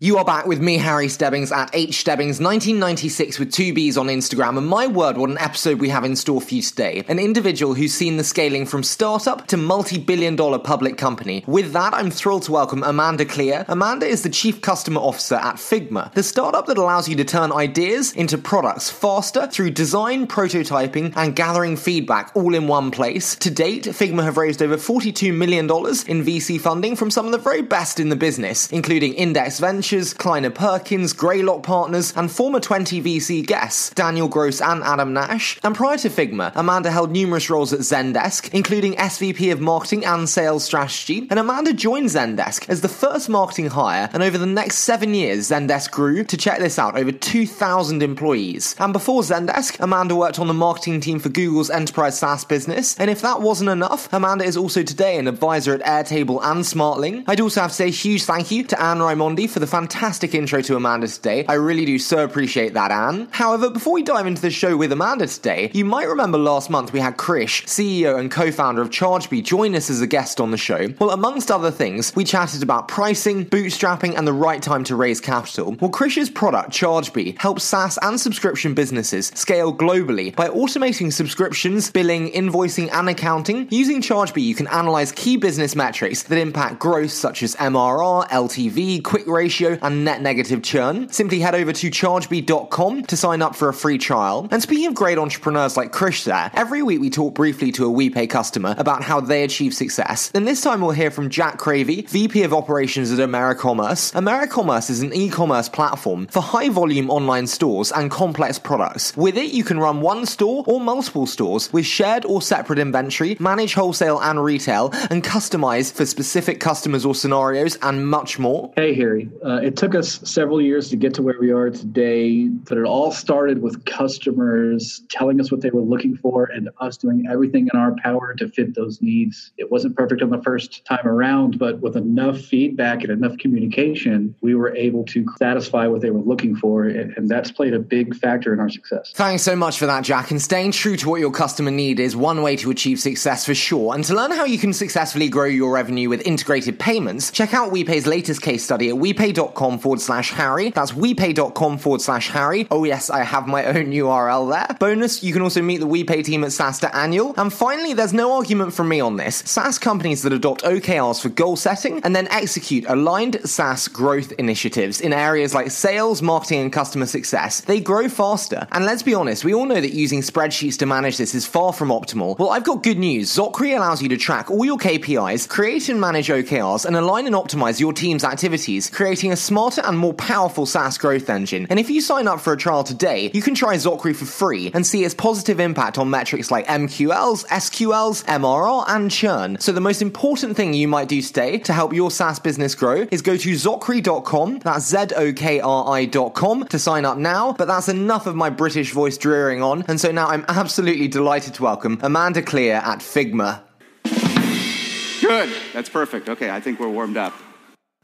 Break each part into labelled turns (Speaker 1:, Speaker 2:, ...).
Speaker 1: You are back with me, Harry Stebbings, at H Stebbings 1996 with two B's on Instagram, and my word, what an episode we have in store for you today. An individual who's seen the scaling from startup to multi billion dollar public company. With that, I'm thrilled to welcome Amanda Kleha. Amanda is the Chief Customer Officer at Figma, the startup that allows you to turn ideas into products faster through design, prototyping, and gathering feedback all in one place. To date, Figma have raised over $42 million in VC funding from some of the very best in the business, including Index Ventures. Ventures, Kleiner Perkins, Greylock Partners, and former 20 VC guests Daniel Gross and Adam Nash. And prior to Figma, Amanda held numerous roles at Zendesk, including SVP of Marketing and Sales Strategy. And Amanda joined Zendesk as the first marketing hire, and over the next seven years, Zendesk grew to check this out over 2,000 employees. And before Zendesk, Amanda worked on the marketing team for Google's enterprise SaaS business. And if that wasn't enough, Amanda is also today an advisor at Airtable and Smartling. I'd also have to say a huge thank you to Anne Raimondi for the fantastic intro to Amanda today. I really do so appreciate that, Anne. However, before we dive into the show with Amanda today, you might remember last month we had Krish, CEO and co founder of Chargebee, join us as a guest on the show. Well, amongst other things, we chatted about pricing, bootstrapping, and the right time to raise capital. Well, Krish's product, Chargebee, helps SaaS and subscription businesses scale globally by automating subscriptions, billing, invoicing, and accounting. Using Chargebee, you can analyze key business metrics that impact growth, such as MRR, LTV, quick ratio, ratio and net negative churn. Simply head over to chargebee.com to sign up for a free trial. And speaking of great entrepreneurs like Krish there, every week we talk briefly to a WePay customer about how they achieve success. And this time we'll hear from Jack Cravey, VP of Operations at AmeriCommerce. AmeriCommerce is an e-commerce platform for high volume online stores and complex products. With it, you can run one store or multiple stores with shared or separate inventory, manage wholesale and retail, and customize for specific customers or scenarios, and much more.
Speaker 2: Hey, Harry. Uh, uh, it took us several years to get to where we are today, but it all started with customers telling us what they were looking for and us doing everything in our power to fit those needs. It wasn't perfect on the first time around, but with enough feedback and enough communication, we were able to satisfy what they were looking for, and that's played a big factor in our success.
Speaker 1: Thanks so much for that, Jack. And staying true to what your customer need is one way to achieve success for sure. And to learn how you can successfully grow your revenue with integrated payments, check out WePay's latest case study at WePay.com wepay.com forward slash Harry. That's wepay.com forward slash Harry. Oh, yes, I have my own URL there. Bonus, you can also meet the WePay team at SaaStr Annual. And finally, there's no argument from me on this. SaaS companies that adopt OKRs for goal setting and then execute aligned SaaS growth initiatives in areas like sales, marketing, and customer success, they grow faster. And let's be honest, we all know that using spreadsheets to manage this is far from optimal. Well, I've got good news. Zokri allows you to track all your KPIs, create and manage OKRs, and align and optimize your team's activities, creating a smarter and more powerful SaaS growth engine. And if you sign up for a trial today, you can try Zokri for free and see its positive impact on metrics like MQLs, SQLs, MRR, and churn. So the most important thing you might do today to help your SaaS business grow is go to zokri.com, that's Z-O-K-R-I.com to sign up now. But that's enough of my British voice drearing on. And so now I'm absolutely delighted to welcome Amanda Kleha at Figma.
Speaker 3: Good. That's perfect. Okay, I think we're warmed up.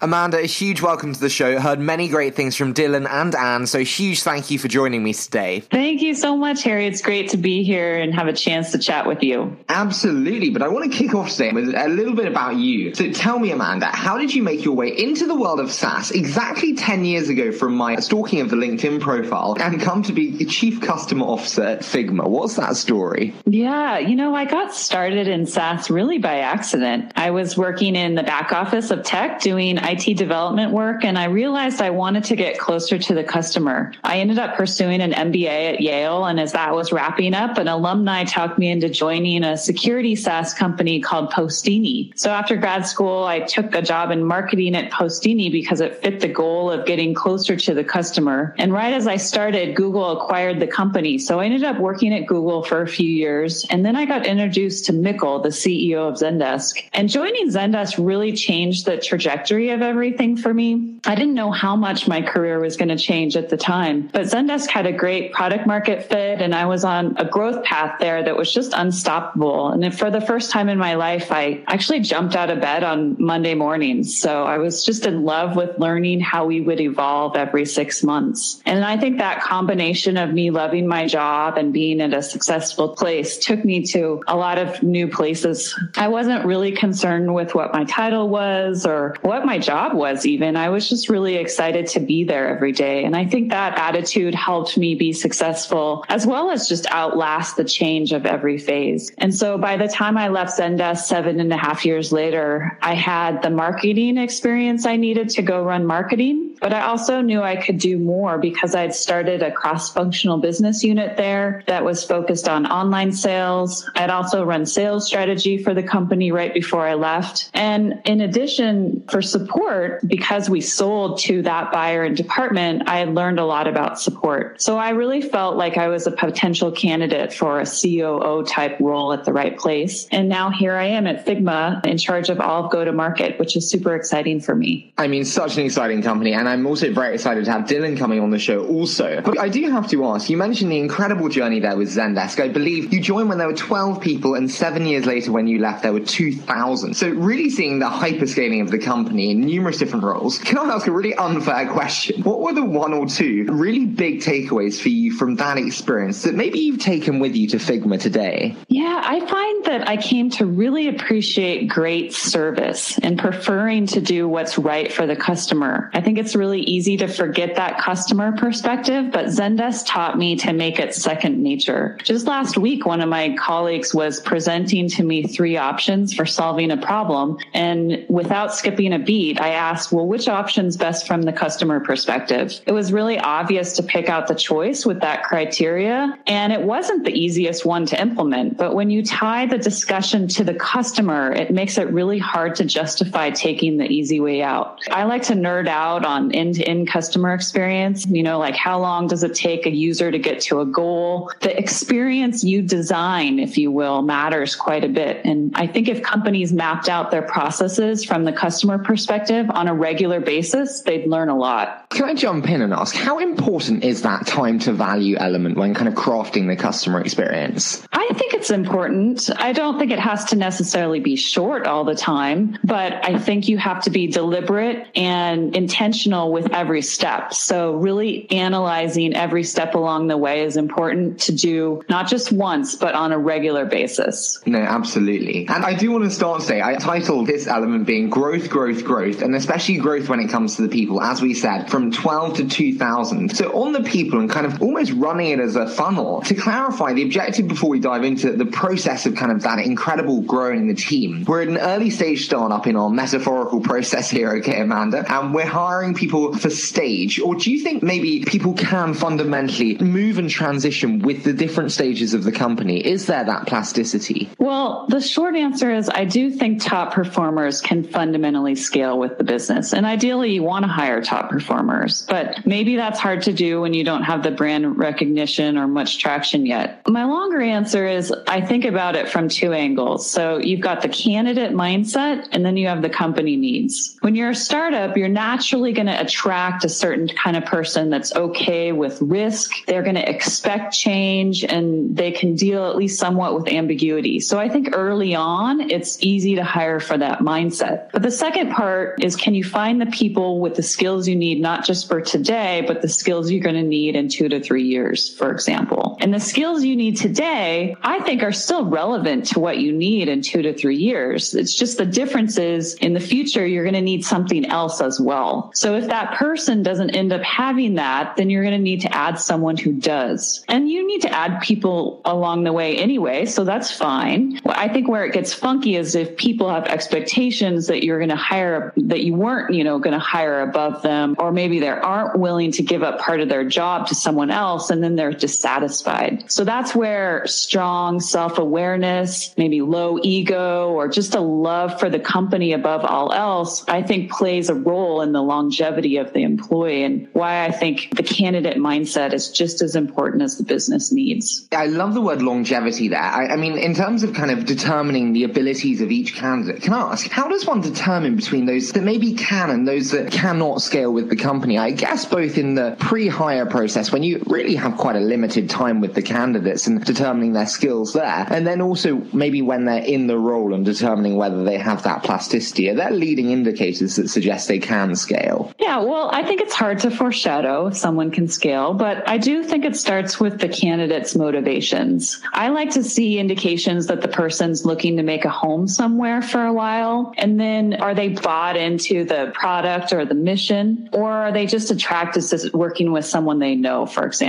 Speaker 1: Amanda, a huge welcome to the show. Heard many great things from Dylan and Anne, so huge thank you for joining me today.
Speaker 4: Thank you so much, Harry. It's great to be here and have a chance to chat with you.
Speaker 1: Absolutely, but I want to kick off today with a little bit about you. So tell me, Amanda, how did you make your way into the world of SaaS exactly 10 years ago from my stalking of the LinkedIn profile and come to be the Chief Customer Officer at Figma? What's that story?
Speaker 4: Yeah, you know, I got started in SaaS really by accident. I was working in the back office of tech doing IT development work, and I realized I wanted to get closer to the customer. I ended up pursuing an MBA at Yale, and as that was wrapping up, an alumni talked me into joining a security SaaS company called Postini. So after grad school, I took a job in marketing at Postini because it fit the goal of getting closer to the customer. And right as I started, Google acquired the company. So I ended up working at Google for a few years, and then I got introduced to Mikkel, the CEO of Zendesk. And joining Zendesk really changed the trajectory of everything for me. I didn't know how much my career was going to change at the time, but Zendesk had a great product market fit and I was on a growth path there that was just unstoppable. And for the first time in my life, I actually jumped out of bed on Monday mornings. So I was just in love with learning how we would evolve every six months. And I think that combination of me loving my job and being at a successful place took me to a lot of new places. I wasn't really concerned with what my title was or what my job was even. I was just really excited to be there every day. And I think that attitude helped me be successful as well as just outlast the change of every phase. And so by the time I left Zendesk seven and a half years later, I had the marketing experience I needed to go run marketing, but I also knew I could do more because I'd started a cross functional business unit there that was focused on online sales. I'd also run sales strategy for the company right before I left. And in addition, for support, because we sold to that buyer and department, I had learned a lot about support. So I really felt like I was a potential candidate for a COO type role at the right place. And now here I am at Figma in charge of all of go to market, which is super exciting for me.
Speaker 1: I mean, such an exciting company. And I'm also very excited to have Dylan coming on the show also. But I do have to ask, you mentioned the incredible journey there with Zendesk. I believe you joined when there were 12 people and seven years later when you left, there were 2,000. So really seeing the hyperscaling of the company in numerous different roles. Can I ask a really unfair question? What were the one or two really big takeaways for you from that experience that maybe you've taken with you to Figma today?
Speaker 4: Yeah, I find that I came to really appreciate great service and preferring to do what's right for the customer. I think it's really easy to forget that customer perspective, but Zendesk taught me to make it second nature. Just last week, one of my colleagues was presenting to me three options for solving a problem. And without skipping a beat, I asked, well, which option's best from the customer perspective? It was really obvious to pick out the choice with that criteria. And it wasn't the easiest one to implement. But when you tie the discussion to the customer, it makes it really hard to justify taking the easy way out. I like to nerd out on end to end customer experience. You know, like how long does it take a user to get to a goal? The experience you design, if you will, matters quite a bit. And I think if companies mapped out their processes from the customer perspective on a regular basis, they'd learn a lot.
Speaker 1: Can I jump in and ask how important is that time to value element when kind of crafting the customer experience?
Speaker 4: I think it's important. I don't think it has to necessarily be short all the time, but I think you have to be deliberate and intentional with every step. So really analyzing every step along the way is important to do not just once, but on a regular basis.
Speaker 1: No, absolutely. And I do want to start today. I titled this element being growth, growth, growth, and especially growth when it comes to the people, as we said, from 12 to 2000. So on the people and kind of almost running it as a funnel. To clarify, the objective before we dive into the process of kind of that incredible growing the team, we're at an early stage startup in our metaphorical process here, okay, Amanda, and we're hiring people for stage. Or do you think maybe people can fundamentally move and transition with the different stages of the company? Is there that plasticity?
Speaker 4: Well, the short answer is I do think top performers can fundamentally scale with the business. And ideally, you want to hire top performers, but maybe that's hard to do when you don't have the brand recognition or much traction yet. My longer answer is I think about it from two angles. So you've got the candidate mindset and then you have the company needs. When you're a startup, you're naturally going to attract a certain kind of person that's okay with risk. They're going to expect change and they can deal at least somewhat with ambiguity. So I think early on, it's easy to hire for that mindset. But the second part is can you find the people with the skills you need, not just for today, but the skills you're going to need in two to three years, for example. And the skills you need today, I think are still relevant to what you need in two to three years. It's just the difference is in the future, you're going to need something else as well. So if that person doesn't end up having that, then you're going to need to add someone who does. And you need to add people along the way anyway. So that's fine. I think where it gets funky is if people have expectations that you're going to hire, that you weren't, you know, going to hire above them, or maybe they aren't willing to give up part of their job to someone else and then they're dissatisfied. So that's where strong self awareness, maybe low ego, or just a love for the company above all else, I think plays a role in the longevity of the employee and why I think the candidate mindset is just as important as the business needs.
Speaker 1: I love the word longevity there. I, I mean, in terms of kind of determining the abilities of each candidate, can I ask, how does one determine between those that maybe can and those that cannot scale with the company? I guess both in the pre-hire process when you really have quite a limited time with the candidates and determining their skills there, and then also maybe when they're in the role and determining whether they have that plasticity, are there leading indicators that suggest they can scale?
Speaker 4: Yeah, well, I think it's hard to foreshadow someone can scale, but I do think it starts with the candidate's motivations. I like to see indications that the person's looking to make a home somewhere for a while, and then are they bought into the product or the mission, or are they just attracted to working with someone they know, for example?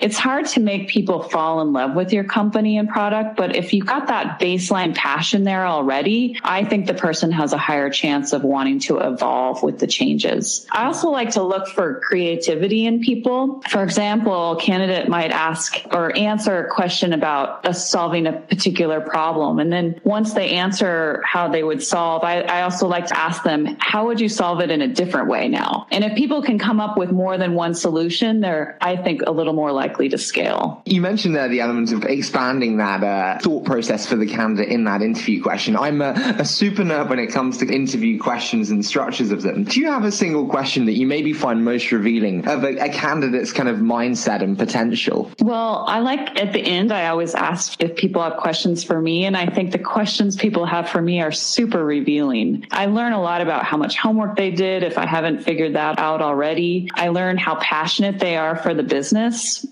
Speaker 4: It's hard to make people fall in love with your company and product, but if you've got that baseline passion there already, I think the person has a higher chance of wanting to evolve with the changes. I also like to look for creativity in people. For example, a candidate might ask or answer a question about solving a particular problem. And then once they answer how they would solve, I, I also like to ask them, how would you solve it in a different way now? And if people can come up with more than one solution, they're, I think, a little more likely to scale.
Speaker 1: You mentioned there the element of expanding that uh, thought process for the candidate in that interview question. I'm a, a super nerd when it comes to interview questions and structures of them. Do you have a single question that you maybe find most revealing of a, a candidate's kind of mindset and potential?
Speaker 4: Well, I like at the end, I always ask if people have questions for me. And I think the questions people have for me are super revealing. I learn a lot about how much homework they did if I haven't figured that out already. I learn how passionate they are for the business.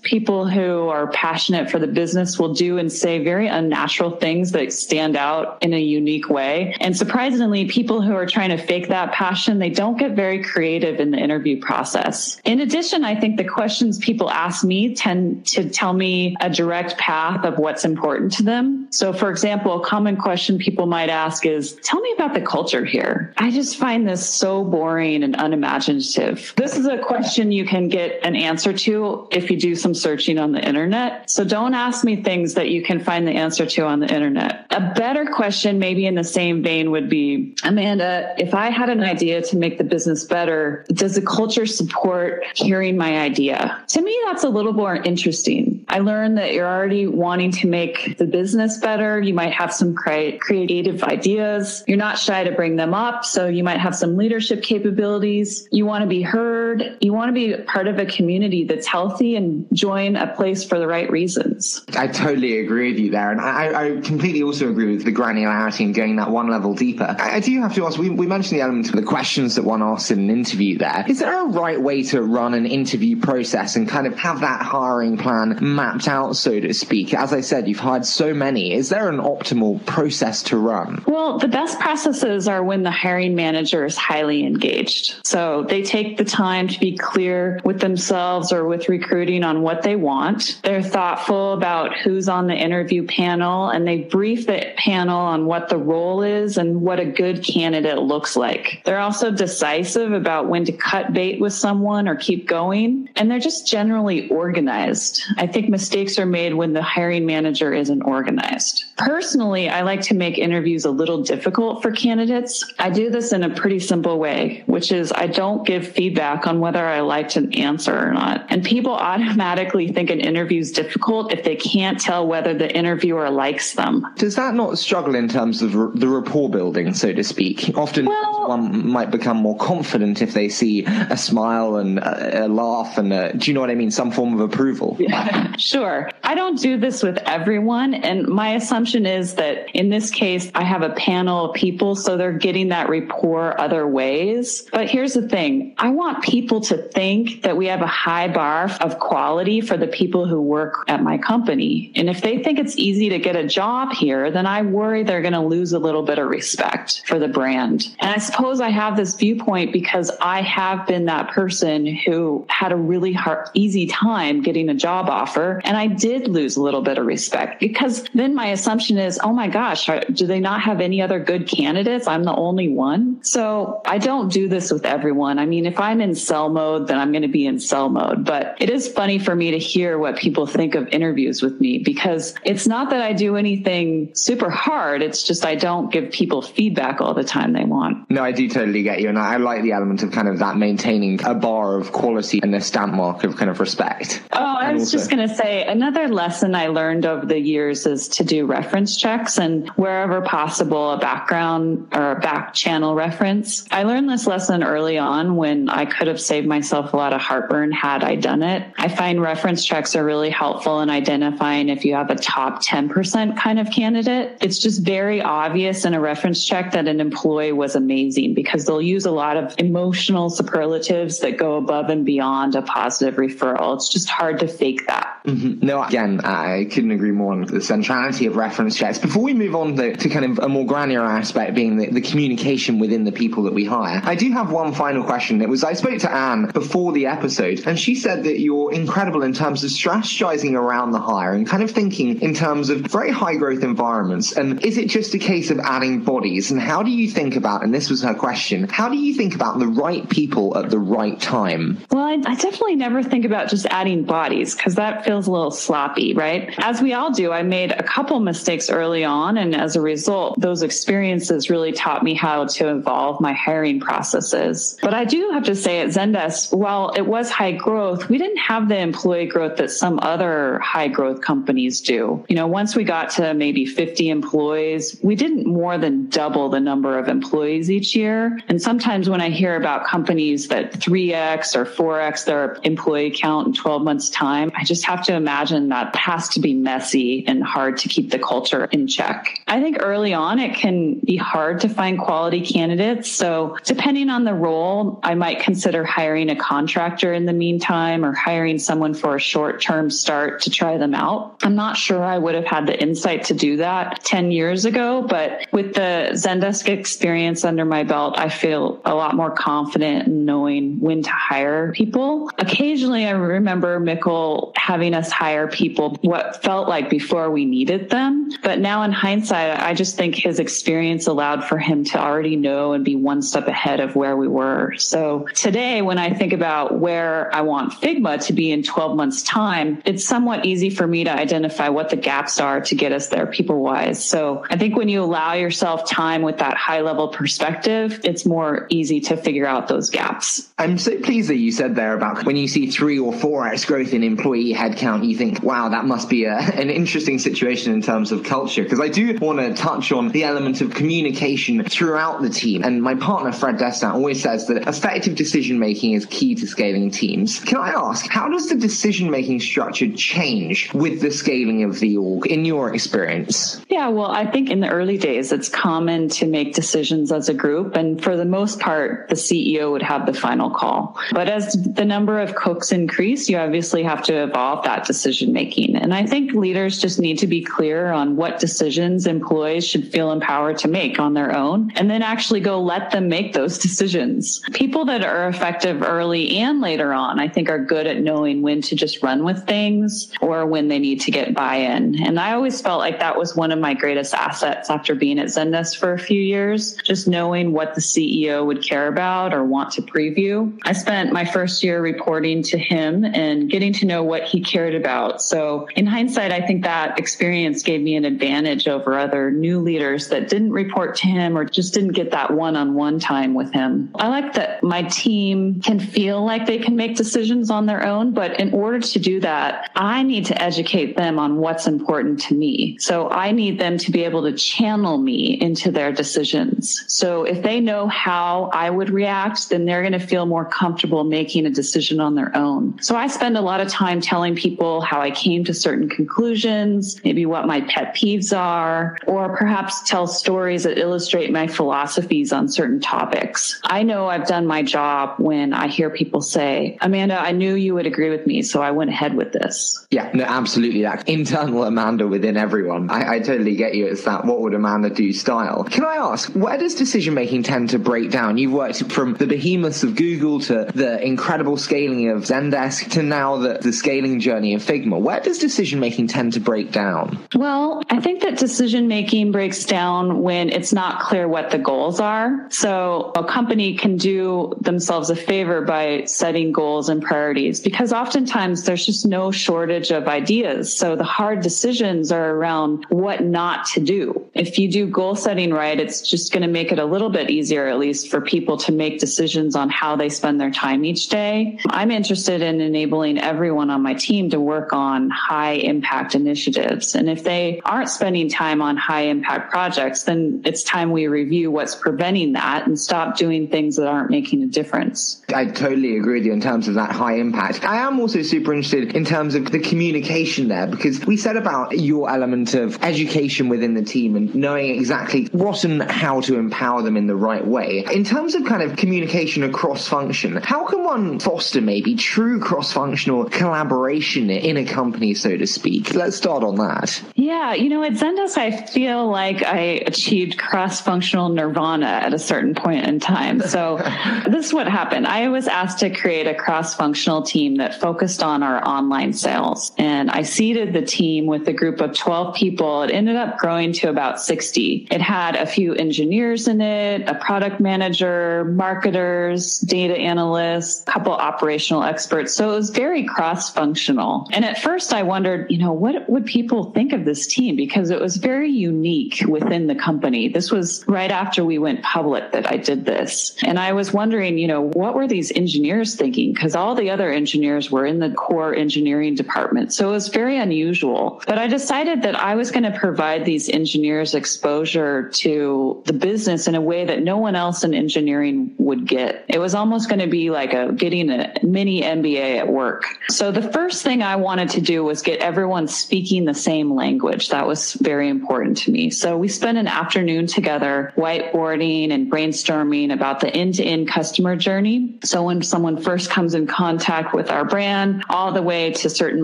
Speaker 4: People who are passionate for the business will do and say very unnatural things that stand out in a unique way. And surprisingly, people who are trying to fake that passion, they don't get very creative in the interview process. In addition, I think the questions people ask me tend to tell me a direct path of what's important to them. So, for example, a common question people might ask is, tell me about the culture here. I just find this so boring and unimaginative. This is a question you can get an answer to if you do some searching on the internet. So don't ask me things that you can find the answer to on the internet. A better question, maybe in the same vein, would be, Amanda, if I had an idea to make the business better, does the culture support hearing my idea? To me, that's a little more interesting. I learned that you're already wanting to make the business better. You might have some cre- creative ideas. You're not shy to bring them up. So you might have some leadership capabilities. You want to be heard. You want to be part of a community that's healthy and join a place for the right reasons.
Speaker 1: I totally agree with you there. And I, I completely also agree with the granularity and going that one level deeper. I, I do have to ask, we, we mentioned the element of the questions that one asks in an interview there. Is there a right way to run an interview process and kind of have that hiring plan mapped out, so to speak? As I said, you've hired so many. Is there an optimal process to run?
Speaker 4: Well, the best processes are when the hiring manager is highly engaged. So they take the time to be clear with themselves or with recruiting on what they want. They're thoughtful about who's on the interview panel and they brief the panel on what the role is and what a good candidate looks like. They're also decisive about when to cut bait with someone or keep going. And they're just generally organized. I think mistakes are made when the hiring manager isn't organized. Personally, I like to make interviews a little difficult for candidates. I do this in a pretty simple way, which is I don't give feedback on whether I liked an answer or not. And people automatically think an interview is difficult if they can't tell whether the interviewer likes them.
Speaker 1: Does that not struggle in terms of the rapport building, so to speak? Often well, one might become more confident if they see a smile and a, laugh and a, do you know what I mean? Some form of approval.
Speaker 4: Yeah, sure. I don't do this with everyone. And my assumption is that in this case, I have a panel of people, so they're getting that rapport other ways. But here's the thing. I want people to think that we have a high bar of quality for the people who work at my company. And if they think it's easy to get a job here, then I worry they're going to lose a little bit of respect for the brand. And I suppose I have this viewpoint because I have been that person who had a really hard, easy time getting a job offer. And I did lose a little bit of respect because then my assumption is, oh my gosh, do they not have any other good candidates? I'm the only one. So I don't do this with everyone. I mean, if I'm in sell mode, then I'm going to be in sell mode. But it is funny for me to hear what people think of interviews with me because it's not that I do anything super hard. It's just I don't give people feedback all the time they want.
Speaker 1: No, I do totally get you. And I like the element of kind of that maintaining a bar of quality and a stamp mark of kind of respect.
Speaker 4: Oh, I was also- just going to say another lesson I learned over the years is to do reference checks and wherever possible, a background or a back channel reference. I learned this lesson early on when I could have saved myself a lot of heartburn had I done it. I find reference checks are really helpful in identifying if you have a top 10% kind of candidate. It's just very obvious in a reference check that an employee was amazing because they'll use a lot of emotional superlatives that go above and beyond a positive referral. It's just hard to fake that.
Speaker 1: Mm-hmm. No, again, I couldn't agree more on the centrality of reference checks. Before we move on to, to kind of a more granular aspect being the, the communication within the people that we hire, I do have one final question. It was I spoke to Anne before the episode, and she said that you're incredible in terms of strategizing around the hire and kind of thinking in terms of very high growth environments. And is it just a case of adding bodies? And how do you think about, and this was her question, how do you think about the right people at the right time?
Speaker 4: Well, I, I definitely never think about just adding bodies because that feels a little sloppy, right? As we all do, I made a couple mistakes early on. And as a result, those experiences really taught me how to evolve my hiring processes. But I do have to say at Zendesk, while it was high growth, we didn't have the employee growth that some other high growth companies do. You know, once we got to maybe 50 employees, we didn't more than double the number of employees each year. And sometimes when I hear about companies that 3x or 4x their employee count in 12 months time, I just have to imagine that has to be messy and hard to keep the culture in check. I think early on it can be hard to find quality candidates. So depending on the role, I might consider hiring a contractor in the meantime or hiring someone for a short term start to try them out. I'm not sure I would have had the insight to do that 10 years ago, but with the Zendesk experience under my belt, I feel a lot more confident in knowing when to hire people. Occasionally, I remember Mikkel having us hire people what felt like before we needed them. But now in hindsight, I just think his experience allowed for him to already know and be one step ahead of where we were. So today, when I think about where I want Figma to be in 12 months time, it's somewhat easy for me to identify what the gaps are to get us there people wise. So I think when you allow yourself time with that high level perspective, it's more easy to figure out those gaps.
Speaker 1: I'm so pleased that you said there about when you see three or four X growth in employee headcount, you think, wow, that must be a, an interesting situation in terms of culture. Because I do want to touch on the element of communication throughout the team. And my partner, Fred Destin, always says that effective decision making is key to scaling teams. Can I ask, how does the decision making structure change with the scaling of the org in your experience?
Speaker 4: Yeah, well, I think in the early days, it's common to make decisions as a group. And for the most part, the CEO would have the final call. But as the number of cooks increase, you obviously have to evolve that decision making. And I think leaders just need to be clear on what decisions employees should feel empowered to make on their own and then actually go let them make those decisions. People that are effective early and later on, I think are good at knowing when to just run with things or when they need to get buy-in. And I always felt like that was one of my greatest assets after being at Zendesk for a few years, just knowing what the CEO would care about or want to preview. I spent my first year reporting to him and getting to know what he cared about. So in hindsight, I think that experience gave me an advantage over other new leaders that didn't report to him or just didn't get that one-on-one time with him. I like that my team can feel like they can make decisions on their own, but in order to do that, I need to educate them on what's important to me. So I need them to be able to channel me into their decisions. So if they know how I would react, then they're going to feel more comfortable making a decision on their own. So I spend a lot of time telling people how I came to certain conclusions, maybe what my pet peeves are, or perhaps tell stories that illustrate my philosophies on certain topics. I know I've done my job when I hear people say, Amanda, I knew you would agree with me, so I went ahead with this.
Speaker 1: Yeah, no, absolutely. That internal Amanda within everyone. I, I totally get you. It's that what would Amanda do style. Can I ask, where does decision making tend to break down? You've worked from the behemoths of Google to the incredible scaling of Zendesk to now the, the scaling journey of Figma. Where does decision making tend to break down?
Speaker 4: Well, I think that decision making breaks down when it's not clear what the goals are. So a company can do themselves a favor by setting goals and priorities because oftentimes there's just no shortage of ideas. So the hard decisions are around what not to do. If you do goal setting right, it's just going to make it a little bit easier, at least for people to make decisions on how they spend their time each day. I'm interested in enabling everyone on my team to work on high impact initiatives. And if they aren't spending time on on high impact projects, then it's time we review what's preventing that and stop doing things that aren't making a difference.
Speaker 1: I totally agree with you in terms of that high impact. I am also super interested in terms of the communication there because we said about your element of education within the team and knowing exactly what and how to empower them in the right way. In terms of kind of communication across function, how can one foster maybe true cross functional collaboration in a company, so to speak? Let's start on that.
Speaker 4: Yeah, you know, at Zendesk, I feel like I achieved cross functional nirvana at a certain point in time. So this is what happened. I was asked to create a cross functional team that focused on our online sales. And I seeded the team with a group of 12 people. It ended up growing to about 60. It had a few engineers in it, a product manager, marketers, data analysts, a couple operational experts. So it was very cross functional. And at first I wondered, you know, what would people think of this team? Because it was very unique within the company. This was right after we went public that I did this. And I was wondering, you know, what were these engineers thinking? Because all the other engineers were in the core engineering department. So it was very unusual. But I decided that I was going to provide these engineers exposure to the business in a way that no one else in engineering would get. It was almost going to be like a getting a mini MBA at work. So the first thing I wanted to do was get everyone speaking the same language. That was very important to me. So we spent an afternoon together whiteboarding and brainstorming about the end to end customer journey. So when someone first comes in contact with our brand, all the way to certain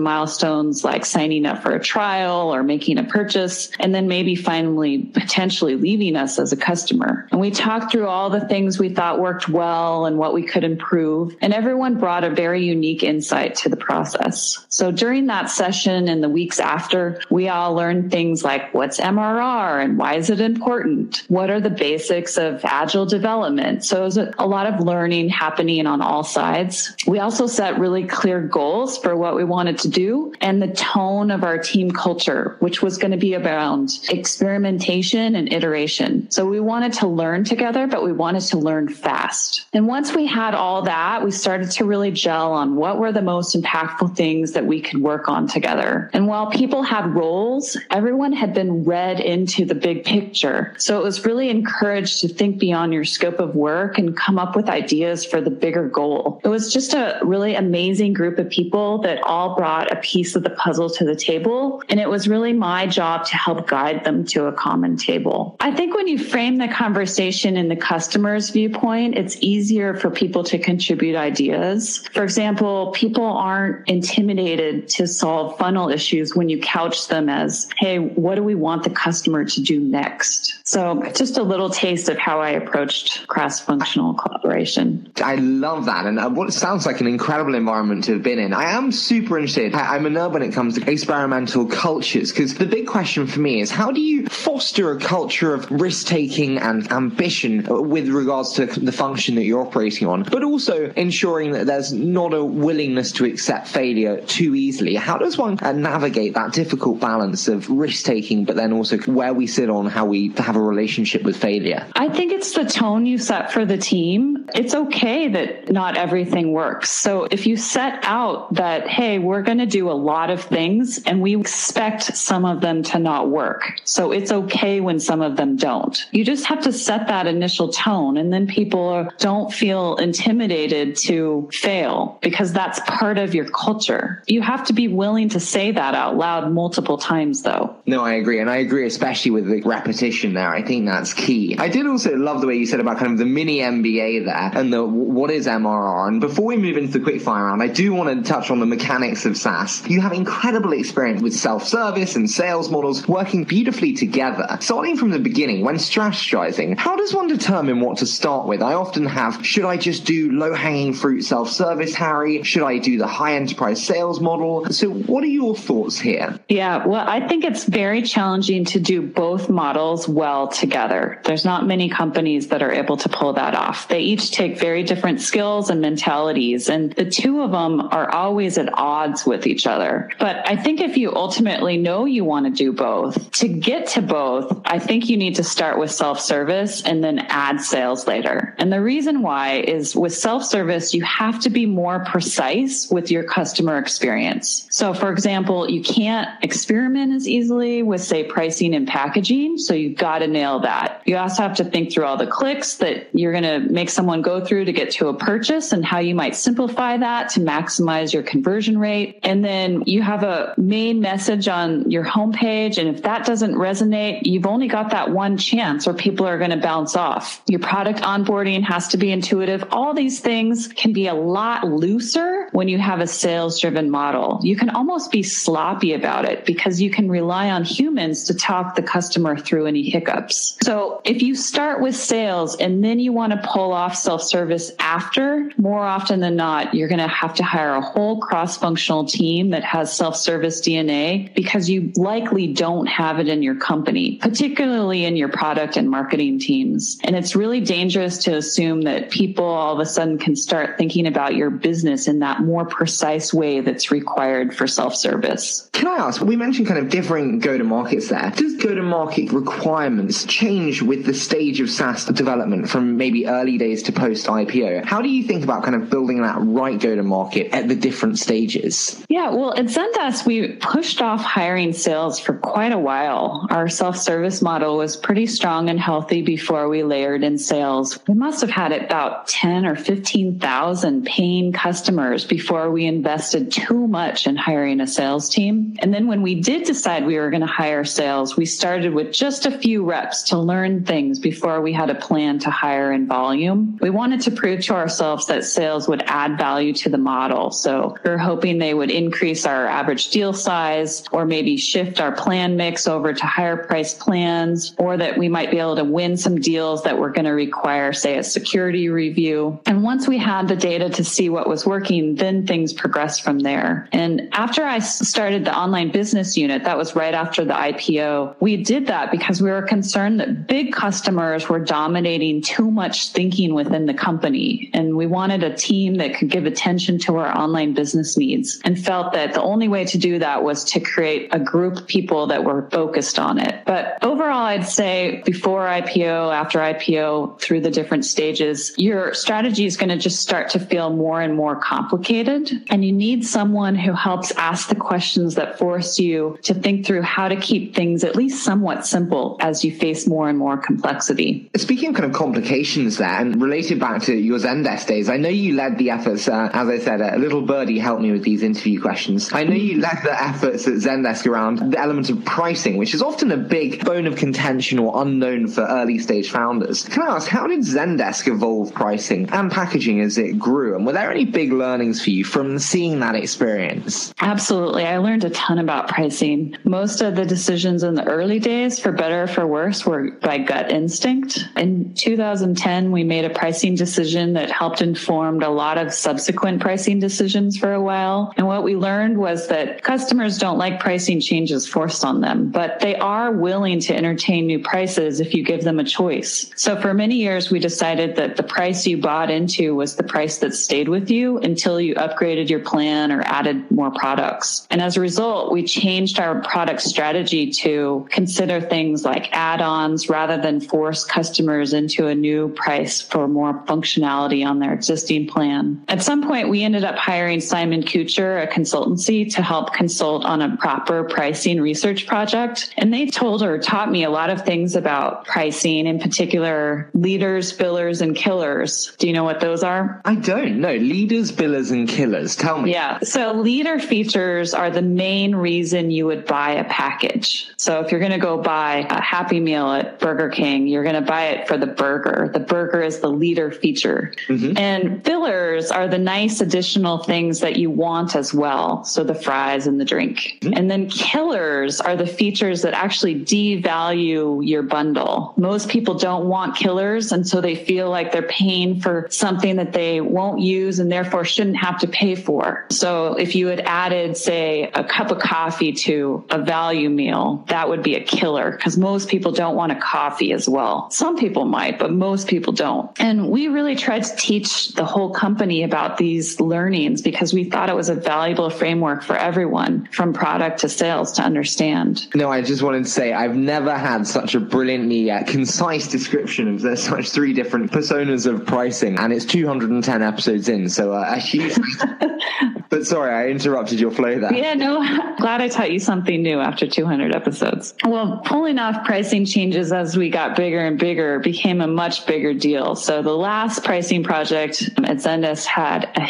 Speaker 4: milestones like signing up for a trial or making a purchase, and then maybe finally potentially leaving us as a customer. And we talked through all the things we thought worked well and what we could improve. And everyone brought a very unique insight to the process. So during that session and the weeks after, we all learned things like what's MRR and why is it important? What are the basics of agile development? So it was a lot of learning happening on all sides. We also set really clear goals for what we wanted to do and the tone of our team culture, which was going to be around experimentation and iteration. So we wanted to learn together, but we wanted to learn fast. And once we had all that, we started to really gel on what were the most impactful things that we could work on together. And while people had roles, everyone had been read into the big picture. So it was really encouraged to think beyond your scope of work and come up with ideas for the bigger goal. It was just a really amazing group of people that all brought a piece of the puzzle to the table. And it was really my job to help guide them to a common table. I think when you frame the conversation in the customer's viewpoint, it's easier for people to contribute ideas. For example, people aren't intimidated to solve funnel issues when you couch them as, hey, what do we want the customer to do next? So just a little taste of how I approached cross functional collaboration.
Speaker 1: I love that. And uh, what sounds like an incredible environment to have been in. I am super interested. I'm a nerd when it comes to experimental cultures because the big question for me is how do you foster a culture of risk taking and ambition with regards to the function that you're operating on, but also ensuring that there's not a willingness to accept failure too easily? How does one navigate that difficult balance of risk taking, but then also where we sit on how we have a relationship with failure?
Speaker 4: I think it's the tone you set for the team. It's okay that not everything works. So if you set out that, hey, we're going to do a lot of things and we expect some of them to not work. So it's okay when some of them don't. You just have to set that initial tone and then people don't feel intimidated to fail because that's part of your culture. You have to be willing to say that out loud multiple times though.
Speaker 1: No, I agree. And I agree, especially with the repetition there. I think that's key. I did also love the way you said about kind of the mini MBA there and the what is MRR. And before we move into the quickfire round, I do want to touch on the mechanics of SaaS. You have incredible experience with self-service and sales models working beautifully together. Starting from the beginning, when strategizing, how does one determine what to start with? I often have, should I just do low-hanging fruit self-service, Harry? Should I do the high enterprise sales model? So what are your thoughts here?
Speaker 4: Yeah, well, I think it's very challenging to do both models well together. There's not many companies that are able to pull that off. They each take very different skills and mentalities, and the two of them are always at odds with each other. But I think if you ultimately know you want to do both, to get to both, I think you need to start with self service and then add sales later. And the reason why is with self service, you have to be more precise with your customer experience. So, for example, you can't experiment as easily with, say, pricing and packaging. So, you've got to nail that. You also have to think through all the clicks that you're going to make someone go through to get to a purchase and how you might simplify that to maximize your conversion rate. And then you have a main message on your homepage. And if that doesn't resonate, you've only got that one chance or people are going to bounce off. Your product onboarding has to be intuitive. All these things can be a lot looser when you have a sales driven model. You can almost be sloppy about it because you can rely on humans to talk the customer through any hiccups. So if you start with sales and then you want to pull off self service after, more often than not, you're going to have to hire a whole cross functional team that has self service DNA because you likely don't have it in your company, particularly in your product and marketing teams. And it's really dangerous to assume that people all of a sudden can start thinking about your business in that more precise way that's required for self service.
Speaker 1: Can I ask? We mentioned kind of differing go to markets there. Does go to market requirements change with the stage of SaaS development from maybe early days to post IPO? How do you think about kind of building that right go to market at the different stages?
Speaker 4: Yeah, well, at Zendesk, we pushed off hiring sales for quite a while. Our self service model was pretty strong and healthy before we layered in sales. We must have had about 10 or 15,000 paying customers before we invested too much in hiring a sales team. And then when we did decide we were going to hire sales, we started with just a few reps to learn things before we had a plan to hire in volume. We wanted to prove to ourselves that sales would add value to the model. So we are hoping they would increase our average deal size or maybe shift our plan mix over to higher price plans or that we might be able to win some deals that were going to require, say, a security review. And once we had the data to see what was working, then things progressed from there. And after I started the online business unit, that was right after the IPO, we did that because we were concerned that big customers were dominating too much thinking within the company. And we wanted a team that could give attention to our online business needs and felt that the only way to do that was to create a group of people that were focused on it. But overall, I'd say before IPO, after IPO, through the different stages, your strategy is going to just start to feel more and more complicated. And you need someone who helps ask the questions that force you to think through how to keep things at least somewhat simple as you face more and more complexity.
Speaker 1: Speaking of kind of complications there, and related back to your Zendesk days, I know you led the efforts, uh, as I said, a little birdie helped me with these interview questions. I know you led the efforts at Zendesk around the element of pricing, which is often a big bone of contention or unknown for early stage founders. Can I ask, how did Zendesk evolve pricing and packaging as it grew? And were there any big learnings for you from seeing that experience?
Speaker 4: Absolutely. I learned a ton about pricing. Most of the decisions in the early days, for better or for worse, were by gut instinct. In 2010, we made a pricing decision that helped inform a lot of subsequent pricing decisions for a while. And what we learned was that customers don't like pricing changes forced on them, but they are willing to entertain new prices if you give them a choice. So for many years, we decided that the price you bought into was the price that stayed with you until you upgraded your plan or added more products. And as a result, we changed our product strategy to consider things like add-ons rather than force customers into a new price for more functionality on their existing plan. At some point, we ended up hiring Simon Kucher, a consultancy, to help consult on a proper pricing research project. And they told or taught me a lot of things about pricing, in particular leaders, fillers, and killers. Do you know what those are?
Speaker 1: I don't know. Leaders, fillers, and killers. Tell me.
Speaker 4: Yeah. So leader features are the main reason you would buy a package. So if you're going to go buy a Happy Meal at Burger King, you're going to buy it for the burger. The burger is the leader feature. Mm-hmm. And fillers are the nice additional things that you want as well. So the fries and the drink. Mm-hmm. And then killers are the features that actually devalue your bundle. Most people don't want killers. And so they feel like they're paying for something that they won't use and therefore shouldn't have to pay for. So if you had added, say, a cup of coffee to a value meal, that would be a killer because most people don't want a coffee as well. Some people might, but most people don't. And we really tried to teach the whole company about these learnings because we thought it was a valuable framework for everyone from product to sales to understand.
Speaker 1: No, I just wanted to say I've never had such a brilliantly uh, concise description of the such three different personas of pricing, and it's 210 episodes in, so uh, a huge. but sorry, I interrupted your flow there.
Speaker 4: Yeah, no, glad I taught you something new after 200 episodes. Well, pulling off pricing changes as we got bigger and bigger became a much bigger deal. So the last pricing project at Zendesk had a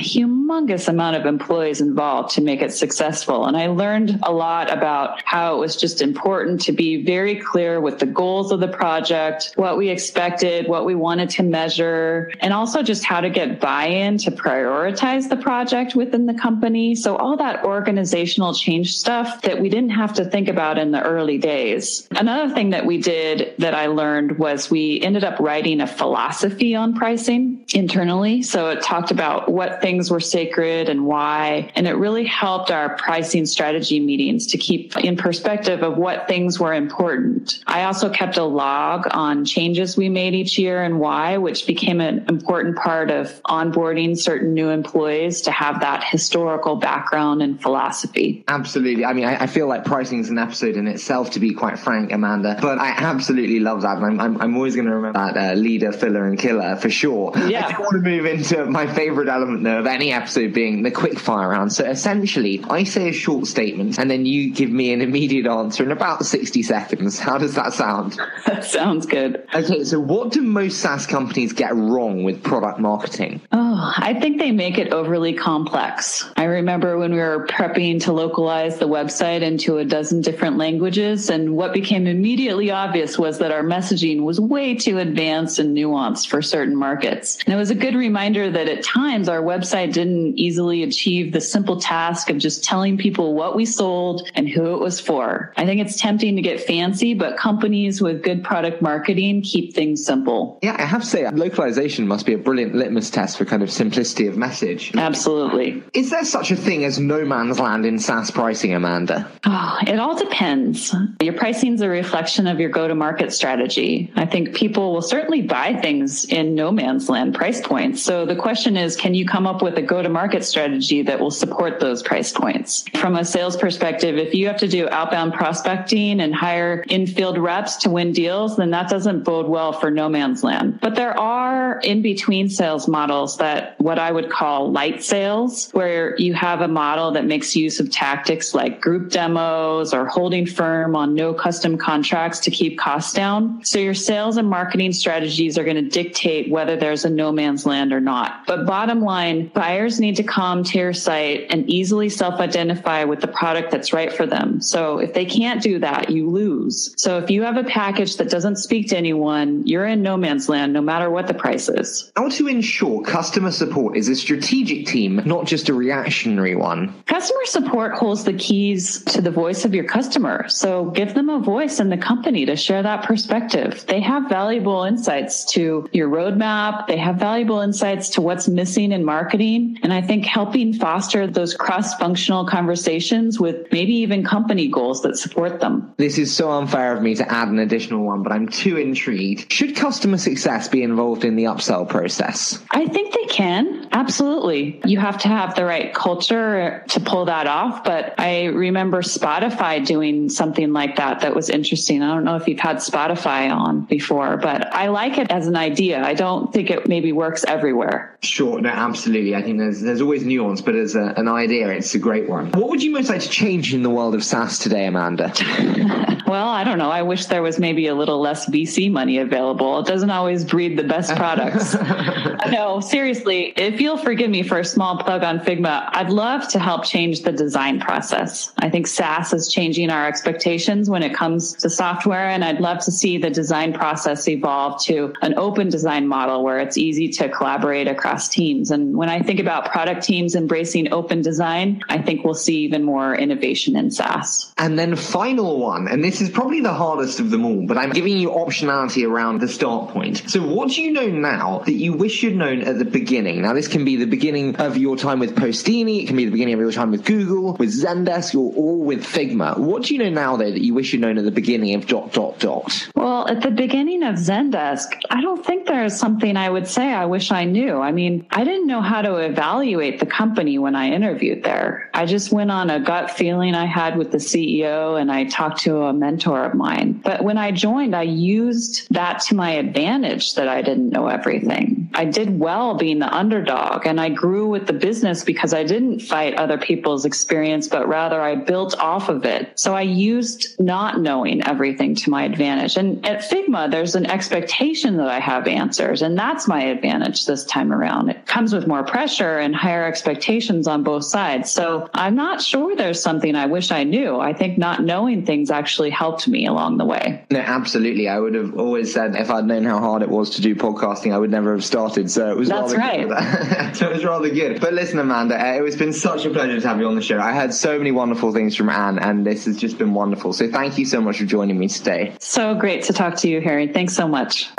Speaker 4: humongous amount of employees involved to make it successful. And I learned a lot about how it was just important to be very clear with the goals of the project, what we expected, what we wanted to measure, and also just how to get buy-in to prioritize the project within the company. So all that organizational change stuff that we didn't have to think about in the early days. Another thing that we did that I learned was we ended up writing a philosophy on pricing internally. So it talked about what things were sacred and why. And it really helped our pricing strategy meetings to keep in perspective of what things were important. I also kept a log on changes we made each year and why, which became an important part of onboarding certain new employees to have that historical background and philosophy.
Speaker 1: Absolutely. I mean, I, I feel like pricing is an episode in itself, to be quite frank, Amanda. But I absolutely love that. And I'm, I'm, I'm always going to remember that uh, leader, filler, and killer for sure.
Speaker 4: Yeah.
Speaker 1: I want to move into my favorite element, though, of any episode being the quick fire round. So essentially, I say a short statement and then you give me an immediate answer in about 60 seconds. How does that sound?
Speaker 4: That sounds good.
Speaker 1: Okay, so what do most SaaS companies get wrong with product marketing?
Speaker 4: Oh, I think they make it overly complex. I remember when we were prepping to localize the website into a dozen different languages, and what became immediately obvious was that our messaging was way too advanced and nuanced for certain markets. And it was a good reminder that at times our website didn't easily achieve the simple task of just telling people what we sold and who it was for. I think it's tempting to get fancy, but companies with good product marketing keep things simple.
Speaker 1: Yeah, I have to say, localization must be a brilliant litmus test for kind of simplicity of message.
Speaker 4: Absolutely.
Speaker 1: Is there such a thing as no man's land in SaaS pricing, Amanda?
Speaker 4: Oh, it all depends. Your pricing is a reflection of your go to market strategy. I think people will certainly buy things in no man's land price points. So the question is, can you come up with a go to market strategy that will support those price points? From a sales perspective, if you have to do outbound prospecting and hire infield reps to win deals, then that doesn't bode well for no man's land. But there are in between sales models that what I would call light sales, where you have a model that makes use of tactics like group demos or holding firm on no custom contracts to keep costs down. So your sales and marketing strategies are going to dictate whether there's a no man's land or not. But bottom line, buyers need to come to your site and easily self identify with the product that's right for them. So if they can't do that, you lose. So if you have a package that doesn't speak to anyone, you're in no man's land no matter what the price is.
Speaker 1: How to ensure customer support is a strategic team, not just a reactionary one?
Speaker 4: Customer support holds the keys to the voice of your customer. So give them a voice in the company to share that perspective. They have valuable insights to your roadmap. They have valuable insights to what's missing in marketing. And I think helping foster those cross functional conversations with maybe even company goals that support them.
Speaker 1: This is so unfair of me to add an additional one, but I'm too intrigued. Should customer success be involved in the upsell process?
Speaker 4: I think they can. Absolutely. You have to have the right culture to pull that off. But I remember Spotify doing something like that that was interesting. I don't know if you've had Spotify on before, but I like it as an idea. I don't think it maybe works everywhere.
Speaker 1: Sure, no, absolutely. I think there's there's always nuance, but as a, an idea, it's a great one. What would you most like to change in the world of SaaS today, Amanda?
Speaker 4: well, I don't know. I wish there was maybe a little less VC money available. It doesn't always breed the best products. no, seriously, if you'll forgive me for a small plug on Figma, I'd love to help change the design process. I think SaaS is changing our expectations when it comes to software, and I'd love to see the design process evolve to an open design model where it's easy to collaborate across teams. And when I think about product teams embracing open design, I think we'll see even more innovation in SaaS.
Speaker 1: And then final one, and this this is probably the hardest of them all, but I'm giving you optionality around the start point. So, what do you know now that you wish you'd known at the beginning? Now, this can be the beginning of your time with Postini, it can be the beginning of your time with Google, with Zendesk, or, or with Figma. What do you know now, though, that you wish you'd known at the beginning of dot, dot, dot?
Speaker 4: Well, at the beginning of Zendesk, I don't think there's something I would say I wish I knew. I mean, I didn't know how to evaluate the company when I interviewed there. I just went on a gut feeling I had with the CEO and I talked to a mentor of mine. But when I joined, I used that to my advantage that I didn't know everything. I did well being the underdog and I grew with the business because I didn't fight other people's experience, but rather I built off of it. So I used not knowing everything to my advantage. And at Figma, there's an expectation that I have answers, and that's my advantage this time around. It comes with more pressure and higher expectations on both sides. So I'm not sure there's something I wish I knew. I think not knowing things actually helped me along the way.
Speaker 1: No, absolutely. I would have always said if I'd known how hard it was to do podcasting, I would never have started. So it was
Speaker 4: That's
Speaker 1: rather
Speaker 4: right.
Speaker 1: good. So it was rather good. But listen, Amanda, uh, it's been such a pleasure to have you on the show. I heard so many wonderful things from Anne, and this has just been wonderful. So thank you so much for joining me today.
Speaker 4: So great to talk to you, Harry. Thanks so much.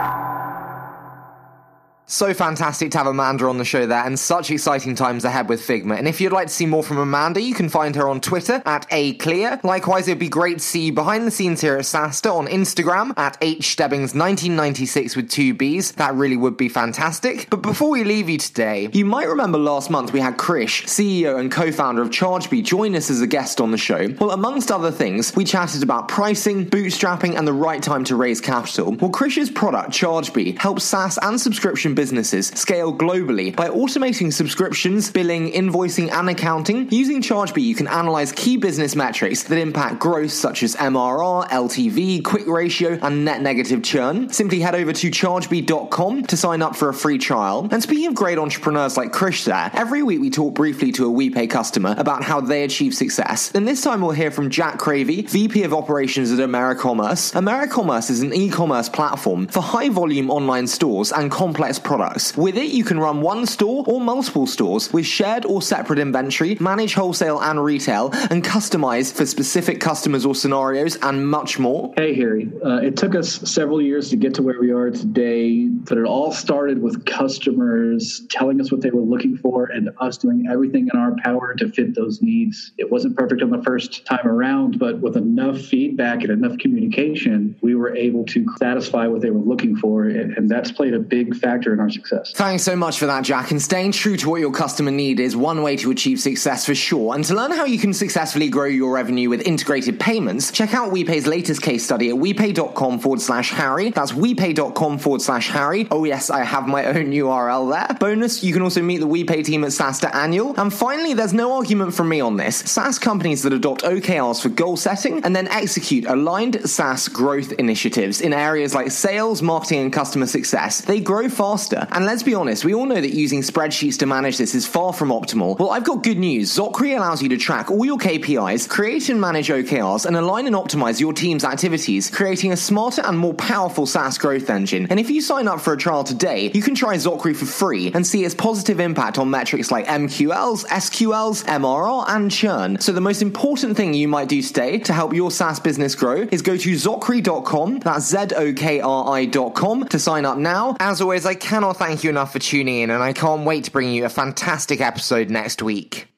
Speaker 1: So fantastic to have Amanda on the show there, and such exciting times ahead with Figma. And if you'd like to see more from Amanda, you can find her on Twitter at akleha. Likewise, it'd be great to see you behind the scenes here at SaaStr on Instagram at hstebbings1996 with two B's. That really would be fantastic. But before we leave you today, you might remember last month we had Krish, CEO and co-founder of ChargeBee, join us as a guest on the show. Well, amongst other things, we chatted about pricing, bootstrapping, and the right time to raise capital. Well, Krish's product, ChargeBee, helps SaaS and subscription businesses scale globally by automating subscriptions, billing, invoicing, and accounting. Using ChargeBee, you can analyze key business metrics that impact growth such as MRR, LTV, quick ratio, and net negative churn. Simply head over to chargebee.com to sign up for a free trial. And speaking of great entrepreneurs like Krish there, every week we talk briefly to a WePay customer about how they achieve success. And this time we'll hear from Jack Cravey, VP of Operations at AmeriCommerce. AmeriCommerce is an e-commerce platform for high volume online stores and complex products. With it, you can run one store or multiple stores with shared or separate inventory, manage wholesale and retail, and customize for specific customers or scenarios, and much more.
Speaker 2: Hey, Harry. Uh, it took us several years to get to where we are today, but it all started with customers telling us what they were looking for and us doing everything in our power to fit those needs. It wasn't perfect on the first time around, but with enough feedback and enough communication, we were able to satisfy what they were looking for. And, and that's played a big factor our success.
Speaker 1: Thanks so much for that, Jack. And staying true to what your customer need is one way to achieve success for sure. And to learn how you can successfully grow your revenue with integrated payments, check out WePay's latest case study at WePay.com forward slash Harry. That's WePay.com forward slash Harry. Oh, yes, I have my own URL there. Bonus, you can also meet the WePay team at SaaStr Annual. And finally, there's no argument from me on this. SaaS companies that adopt OKRs for goal setting and then execute aligned SaaS growth initiatives in areas like sales, marketing, and customer success, they grow faster. And let's be honest, we all know that using spreadsheets to manage this is far from optimal. Well, I've got good news. Zokri allows you to track all your KPIs, create and manage OKRs, and align and optimize your team's activities, creating a smarter and more powerful SaaS growth engine. And if you sign up for a trial today, you can try Zokri for free and see its positive impact on metrics like MQLs, SQLs, MRR, and churn. So the most important thing you might do today to help your SaaS business grow is go to zokri.com, that's Z-O-K-R-I.com, to sign up now. As always, I cannot thank you enough for tuning in, and I can't wait to bring you a fantastic episode next week.